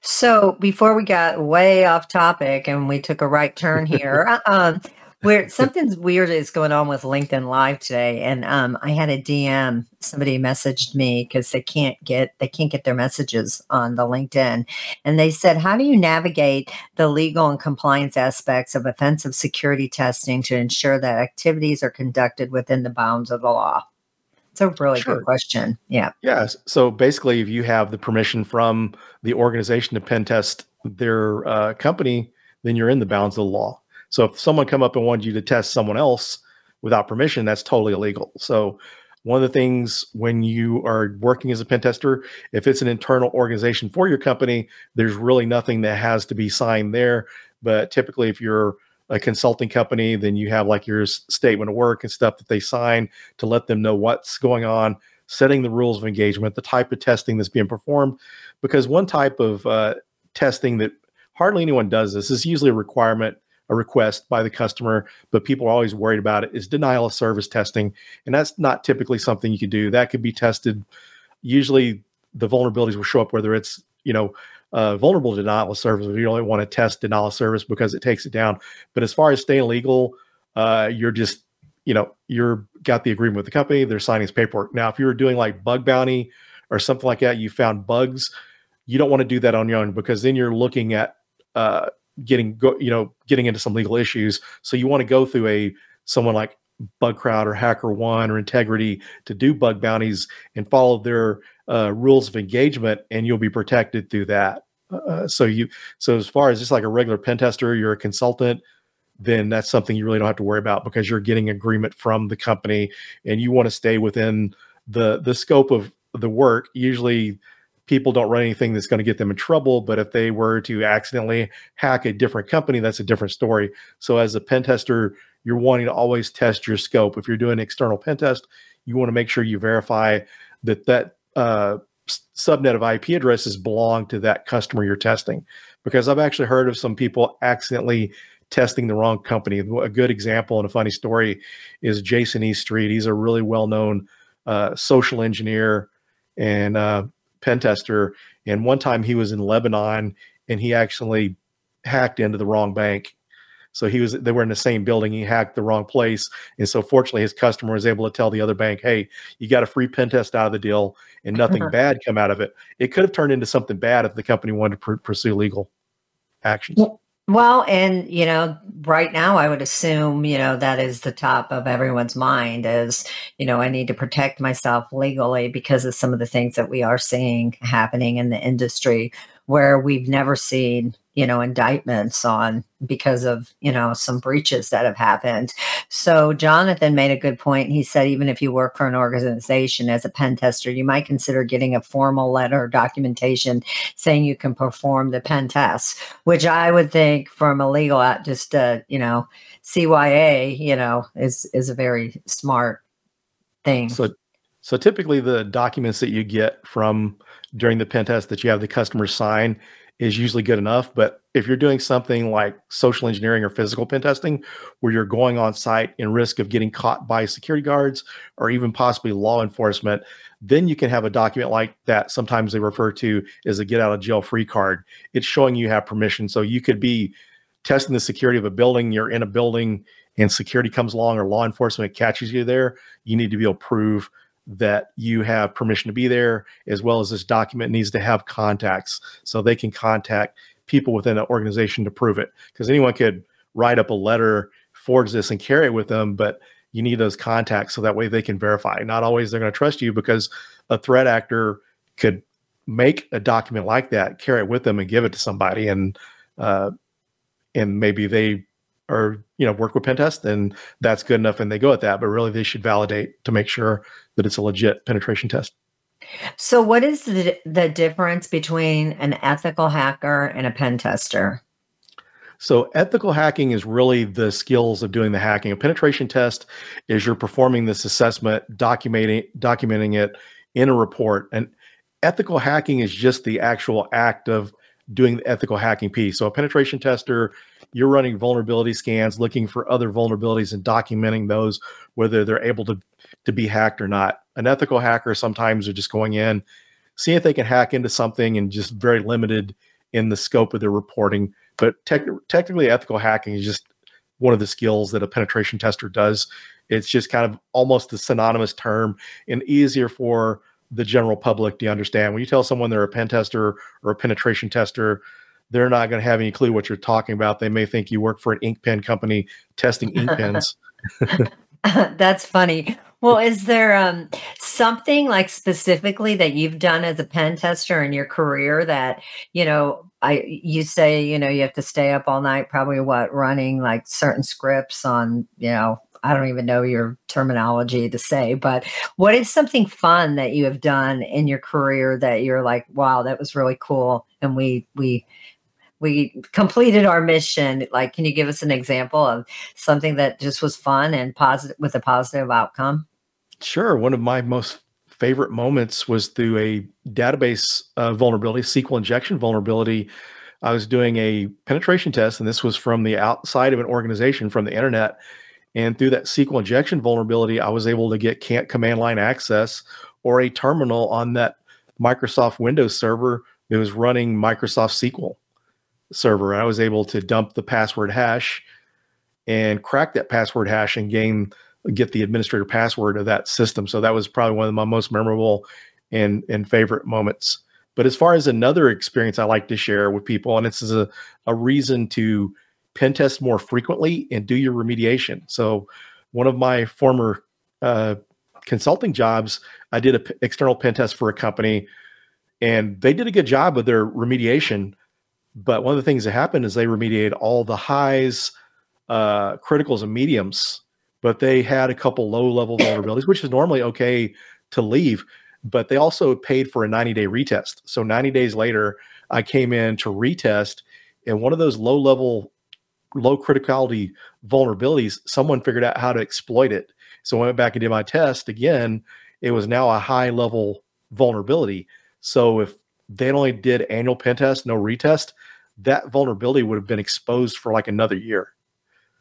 So before we got way off topic and we took a right turn here, (laughs) um, Where something's weird is going on with LinkedIn Live today, and um, I had a DM. Somebody messaged me because they can't get they can't get their messages on the LinkedIn, and they said, "How do you navigate the legal and compliance aspects of offensive security testing to ensure that activities are conducted within the bounds of the law?" It's a really sure. good question. Yeah. Yes. So basically, if you have the permission from the organization to pen test their uh, company, then you're in the bounds of the law. So if someone come up and wanted you to test someone else without permission, that's totally illegal. So one of the things when you are working as a pen tester, if it's an internal organization for your company, there's really nothing that has to be signed there. But typically, if you're a consulting company, then you have like your statement of work and stuff that they sign to let them know what's going on, setting the rules of engagement, the type of testing that's being performed. Because one type of uh, testing that hardly anyone does this is usually a requirement a request by the customer, but people are always worried about it, is denial of service testing. And that's not typically something you could do. That could be tested. Usually the vulnerabilities will show up whether it's, you know, uh, vulnerable denial of service, you only want to test denial of service because it takes it down. But as far as staying legal, uh, you're just, you know, you're got the agreement with the company, they're signing this paperwork. Now, if you were doing like bug bounty or something like that, you found bugs, you don't want to do that on your own because then you're looking at uh, getting go, you know getting into some legal issues. So you want to go through a someone like Bugcrowd or HackerOne or Intigriti to do bug bounties and follow their uh, rules of engagement, and you'll be protected through that. Uh, so you so as far as just like a regular pen tester, you're a consultant then that's something you really don't have to worry about because you're getting agreement from the company and you want to stay within the the scope of the work usually people don't run anything that's going to get them in trouble. But if they were to accidentally hack a different company, that's a different story. So as a pen tester, you're wanting to always test your scope. If you're doing an external pen test, you want to make sure you verify that that uh, subnet of IP addresses belong to that customer you're testing. Because I've actually heard of some people accidentally testing the wrong company. A good example and a funny story is Jason Eastreet. He's a really well-known uh, social engineer and uh, pen tester. And one time he was in Lebanon and he actually hacked into the wrong bank. So he was they were in the same building. He hacked the wrong place, and so fortunately, his customer was able to tell the other bank, "Hey, you got a free pen test out of the deal, and nothing (laughs) bad come out of it." It could have turned into something bad if the company wanted to pr- pursue legal actions. Well, and you know, right now I would assume, you know, that is the top of everyone's mind is, you know, I need to protect myself legally because of some of the things that we are seeing happening in the industry where we've never seen you know indictments on because of you know some breaches that have happened. So jonathan made a good point. He said even if you work for an organization as a pen tester you might consider getting a formal letter or documentation saying you can perform the pen test which i would think from a legal just uh, you know cya you know is is a very smart thing. So so typically the documents that you get from during the pen test that you have the customer sign is usually good enough. But if you're doing something like social engineering or physical pen testing, where you're going on site in risk of getting caught by security guards or even possibly law enforcement, then you can have a document like that. Sometimes they refer to as a get out of jail free card. It's showing you have permission. So you could be testing the security of a building, you're in a building and security comes along or law enforcement catches you there. You need to be able to prove that you have permission to be there, as well as this document needs to have contacts so they can contact people within the organization to prove it. Because anyone could write up a letter, forge this, and carry it with them, but you need those contacts so that way they can verify. Not always they're going to trust you because a threat actor could make a document like that, carry it with them, and give it to somebody, and uh, and maybe they or you know work with pen test and that's good enough and they go at that but really they should validate to make sure that it's a legit penetration test. So what is the, the difference between an ethical hacker and a pen tester so ethical hacking is really the skills of doing the hacking. A penetration test is you're performing this assessment documenting documenting it in a report and ethical hacking is just the actual act of doing the ethical hacking piece. So a penetration tester, you're running vulnerability scans, looking for other vulnerabilities and documenting those, whether they're able to, to be hacked or not. An ethical hacker sometimes are just going in, seeing if they can hack into something and just very limited in the scope of their reporting. But tech, technically, ethical hacking is just one of the skills that a penetration tester does. It's just kind of almost a synonymous term and easier for the general public to understand. When you tell someone they're a pen tester or a penetration tester, they're not going to have any clue what you're talking about. They may think you work for an ink pen company testing ink (laughs) pens. (laughs) That's funny. Well, is there um, something like specifically that you've done as a pen tester in your career that you know? I you say you know you have to stay up all night, probably what running like certain scripts on you know I don't even know your terminology to say, but what is something fun that you have done in your career that you're like, wow, that was really cool, and we we we completed our mission. Like, can you give us an example of something that just was fun and positive with a positive outcome? Sure. One of my most favorite moments was through a database uh, vulnerability, SQL injection vulnerability. I was doing a penetration test, and this was from the outside of an organization from the internet. And through that SQL injection vulnerability, I was able to get command line access or a terminal on that Microsoft Windows server that was running Microsoft SQL server. I was able to dump the password hash and crack that password hash and gain get the administrator password of that system. So that was probably one of my most memorable and and favorite moments. But as far as another experience I like to share with people, and this is a, a reason to pen test more frequently and do your remediation. So one of my former uh, consulting jobs, I did an p- external pen test for a company, and they did a good job with their remediation. But one of the things that happened is they remediated all the highs, uh, criticals, and mediums, but they had a couple low level vulnerabilities, which is normally okay to leave. But they also paid for a 90 day retest. So 90 days later, I came in to retest, and one of those low level, low criticality vulnerabilities, someone figured out how to exploit it. So I went back and did my test again. It was now a high level vulnerability. So if they only did annual pen test, no retest, that vulnerability would have been exposed for like another year.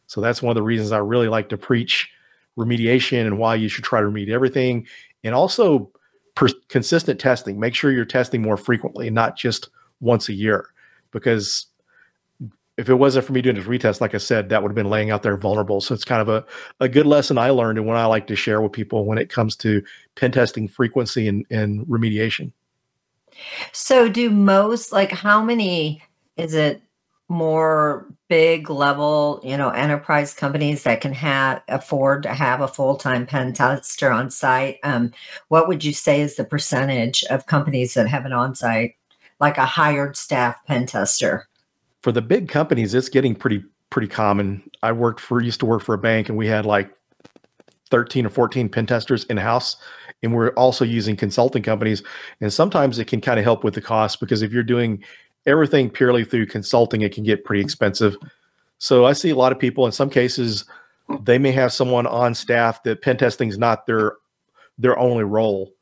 So that's one of the reasons I really like to preach remediation and why you should try to remediate everything. And also per- consistent testing. Make sure you're testing more frequently, not just once a year. Because if it wasn't for me doing this retest, like I said, that would have been laying out there vulnerable. So it's kind of a, a good lesson I learned and what I like to share with people when it comes to pen testing frequency and, and remediation. So, do most like how many is it more big level, you know, enterprise companies that can have afford to have a full time pen tester on site? Um, what would you say is the percentage of companies that have an on site, like a hired staff pen tester? For the big companies, it's getting pretty pretty common. I worked for used to work for a bank, and we had like 13 or 14 pen testers in house and we're also using consulting companies and sometimes it can kind of help with the cost because if you're doing everything purely through consulting it can get pretty expensive so i see a lot of people in some cases they may have someone on staff that pen testing is not their their only role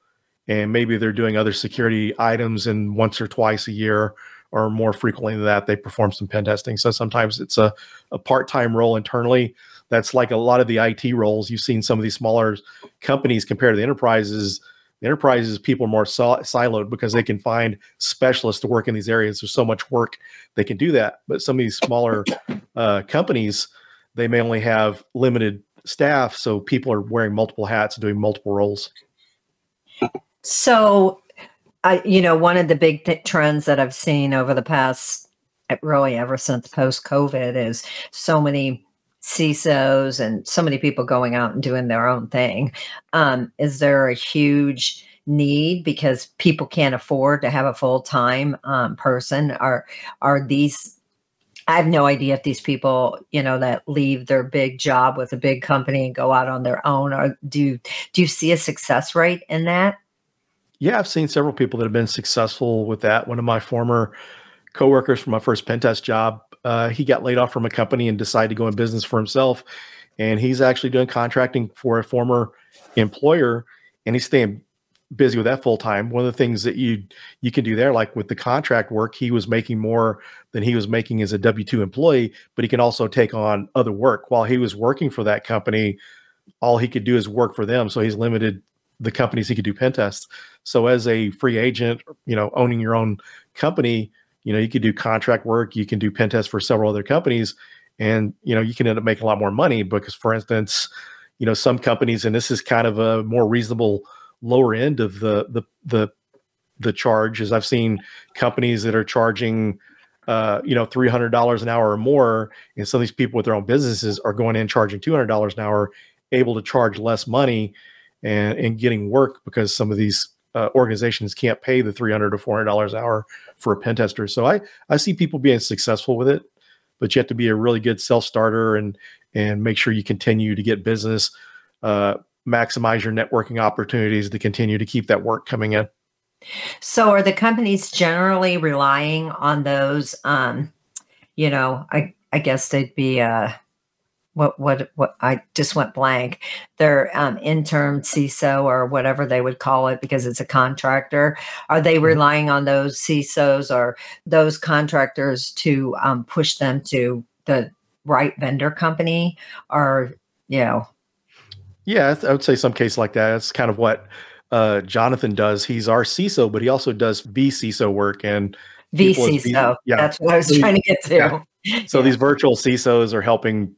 and maybe they're doing other security items and once or twice a year or more frequently than that they perform some pen testing so sometimes it's a, a part-time role internally that's like a lot of the IT roles. You've seen some of these smaller companies compared to the enterprises. Enterprises, people are more siloed because they can find specialists to work in these areas. There's so much work they can do that. But some of these smaller (coughs) uh, companies, they may only have limited staff, so people are wearing multiple hats, and doing multiple roles. So, I, you know, one of the big th- trends that I've seen over the past, really ever since post COVID, is so many CISOs and so many people going out and doing their own thing. Um, is there a huge need because people can't afford to have a full time um, person? Are are these? I have no idea if these people, you know, that leave their big job with a big company and go out on their own, or do do you see a success rate in that? Yeah, I've seen several people that have been successful with that. One of my former coworkers from my first pen test job uh, he got laid off from a company and decided to go in business for himself. And he's actually doing contracting for a former employer, and he's staying busy with that full time. One of the things that you you can do there, like with the contract work, he was making more than he was making as a W two employee, but he can also take on other work while he was working for that company. All he could do is work for them, so he's limited the companies he could do pen tests. So as a free agent, you know, owning your own company, you know you could do contract work you can do pen tests for several other companies and you know you can end up making a lot more money because for instance you know some companies and this is kind of a more reasonable lower end of the the the the charge is i've seen companies that are charging uh, you know $300 an hour or more and some of these people with their own businesses are going in charging $200 an hour able to charge less money and and getting work because some of these uh, organizations can't pay the 300 to 400 dollars an hour for a pen tester. So i i see people being successful with it but you have to be a really good self starter and and make sure you continue to get business uh, maximize your networking opportunities to continue to keep that work coming in. So are the companies generally relying on those um you know i i guess they'd be uh what what what I just went blank. Their um, intern CISO or whatever they would call it because it's a contractor. Are they mm-hmm. relying on those CISOs or those contractors to um, push them to the right vendor company, or you know? Yeah, I would say some case like that. It's kind of what uh, Jonathan does. He's our CISO, but he also does vCISO work and vCISO. yeah, that's what I was trying to get to. Yeah. So yeah. these virtual CISOs are helping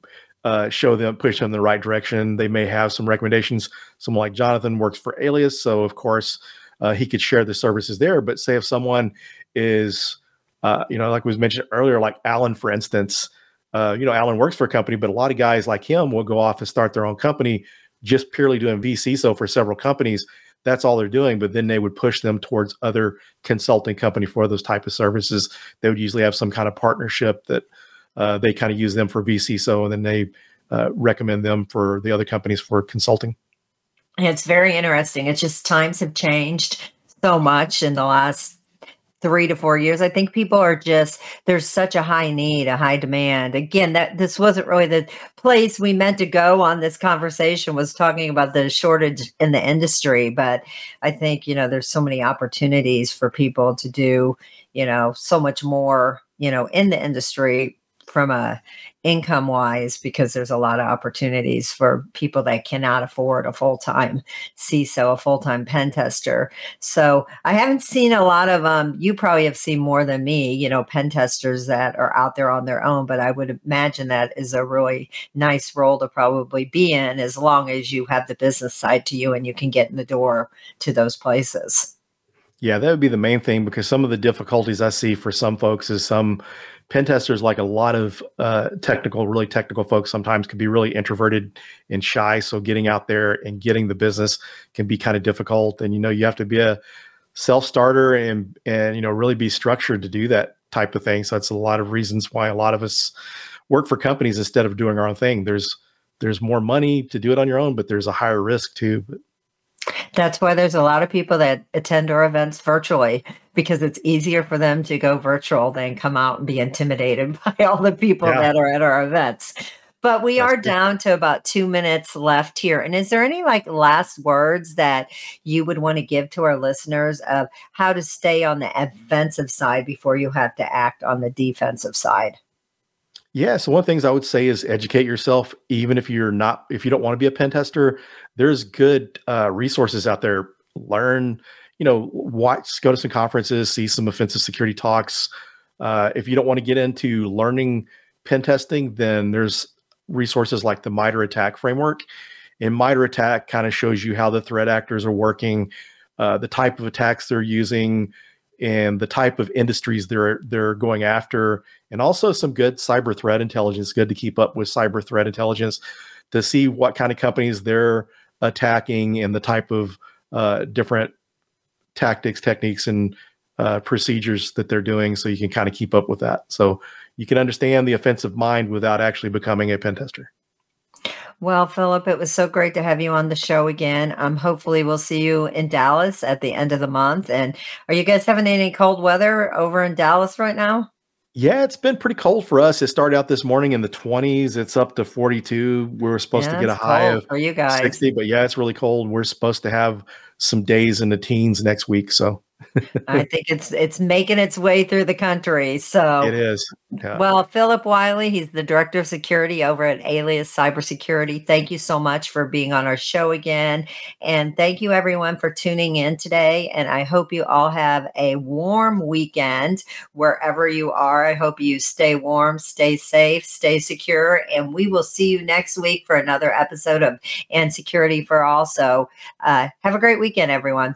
uh, show them, push them in the right direction. They may have some recommendations. Someone like Jonathan works for Alias, so of course uh, he could share the services there. But say if someone is, uh, you know, like was mentioned earlier, like Alan, for instance, uh, you know, Alan works for a company, but a lot of guys like him will go off and start their own company, just purely doing VC. So for several companies, that's all they're doing. But then they would push them towards other consulting company for those type of services. They would usually have some kind of partnership that uh, they kind of use them for VC vCISO, and then they uh, recommend them for the other companies for consulting. It's very interesting. It's just times have changed so much in the last three to four years. I think people are just there's such a high need, a high demand. Again, that this wasn't really the place we meant to go on this conversation was talking about the shortage in the industry, but I think, you know, there's so many opportunities for people to do, you know, so much more, you know, in the industry from a income wise because there's a lot of opportunities for people that cannot afford a full-time CISO, a full-time pen tester. So I haven't seen a lot of um you probably have seen more than me, you know, pen testers that are out there on their own, but I would imagine that is a really nice role to probably be in as long as you have the business side to you and you can get in the door to those places. Yeah, that would be the main thing because some of the difficulties I see for some folks is some pen testers, like a lot of uh, technical, really technical folks, sometimes can be really introverted and shy. So getting out there and getting the business can be kind of difficult. And you know, you have to be a self starter and and you know really be structured to do that type of thing. So that's a lot of reasons why a lot of us work for companies instead of doing our own thing. There's there's more money to do it on your own, but there's a higher risk too. That's why there's a lot of people that attend our events virtually because it's easier for them to go virtual than come out and be intimidated (laughs) by all the people yeah. that are at our events. But we That's are good. down to about two minutes left here. And is there any like last words that you would want to give to our listeners of how to stay on the offensive side before you have to act on the defensive side? Yeah. So one of the things I would say is educate yourself, even if you're not, if you don't want to be a pen tester, there's good uh, resources out there. Learn, you know, watch, go to some conferences, see some offensive security talks. Uh, if you don't want to get into learning pen testing, then there's resources like the MITRE ATT&CK framework. And MITRE ATT&CK kind of shows you how the threat actors are working, uh, the type of attacks they're using, and the type of industries they're they're going after, and also some good cyber threat intelligence. Good to keep up with cyber threat intelligence to see what kind of companies they're attacking and the type of uh, different tactics, techniques, and uh, procedures that they're doing, so you can kind of keep up with that. So you can understand the offensive mind without actually becoming a pen tester. Well, Phillip, it was so great to have you on the show again. Um, hopefully, we'll see you in Dallas at the end of the month. And are you guys having any cold weather over in Dallas right now? Yeah, it's been pretty cold for us. It started out this morning in the 20s. It's up to 42. We were supposed yeah, to get a high of for you guys. 60, but yeah, it's really cold. We're supposed to have some days in the teens next week. So I (laughs) think it's it's making its way through the country. So it is. Yeah. Well, Phillip Wylie, he's the director of security over at Alias Cybersecurity. Thank you so much for being on our show again, and thank you everyone for tuning in today. And I hope you all have a warm weekend wherever you are. I hope you stay warm, stay safe, stay secure, and we will see you next week for another episode of And Security for All. So uh, have a great weekend, everyone.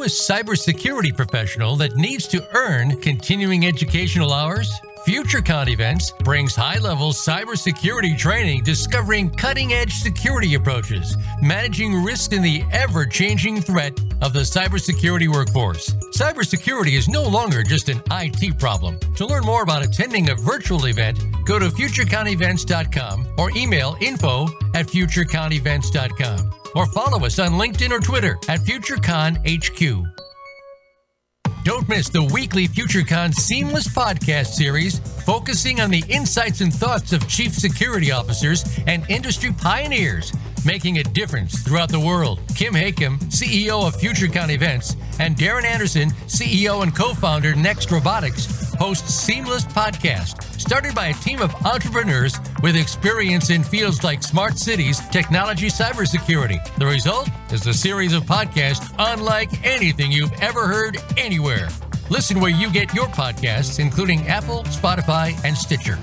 A cybersecurity professional that needs to earn continuing educational hours? FutureCon Events brings high level cybersecurity training discovering cutting edge security approaches, managing risk in the ever changing threat of the cybersecurity workforce. Cybersecurity is no longer just an IT problem. To learn more about attending a virtual event, go to futureconevents.com or email info at futureconevents.com or follow us on LinkedIn or Twitter at FutureCon HQ. Don't miss the weekly FutureCon Seamless podcast series focusing on the insights and thoughts of chief security officers and industry pioneers making a difference throughout the world. Kim Hakim, CEO of FutureCon Events, and Darren Anderson, CEO and co founder Next Robotics, host Seamless Podcast, started by a team of entrepreneurs with experience in fields like smart cities, technology, cybersecurity. The result is a series of podcasts unlike anything you've ever heard anywhere. Listen where you get your podcasts, including Apple, Spotify, and Stitcher.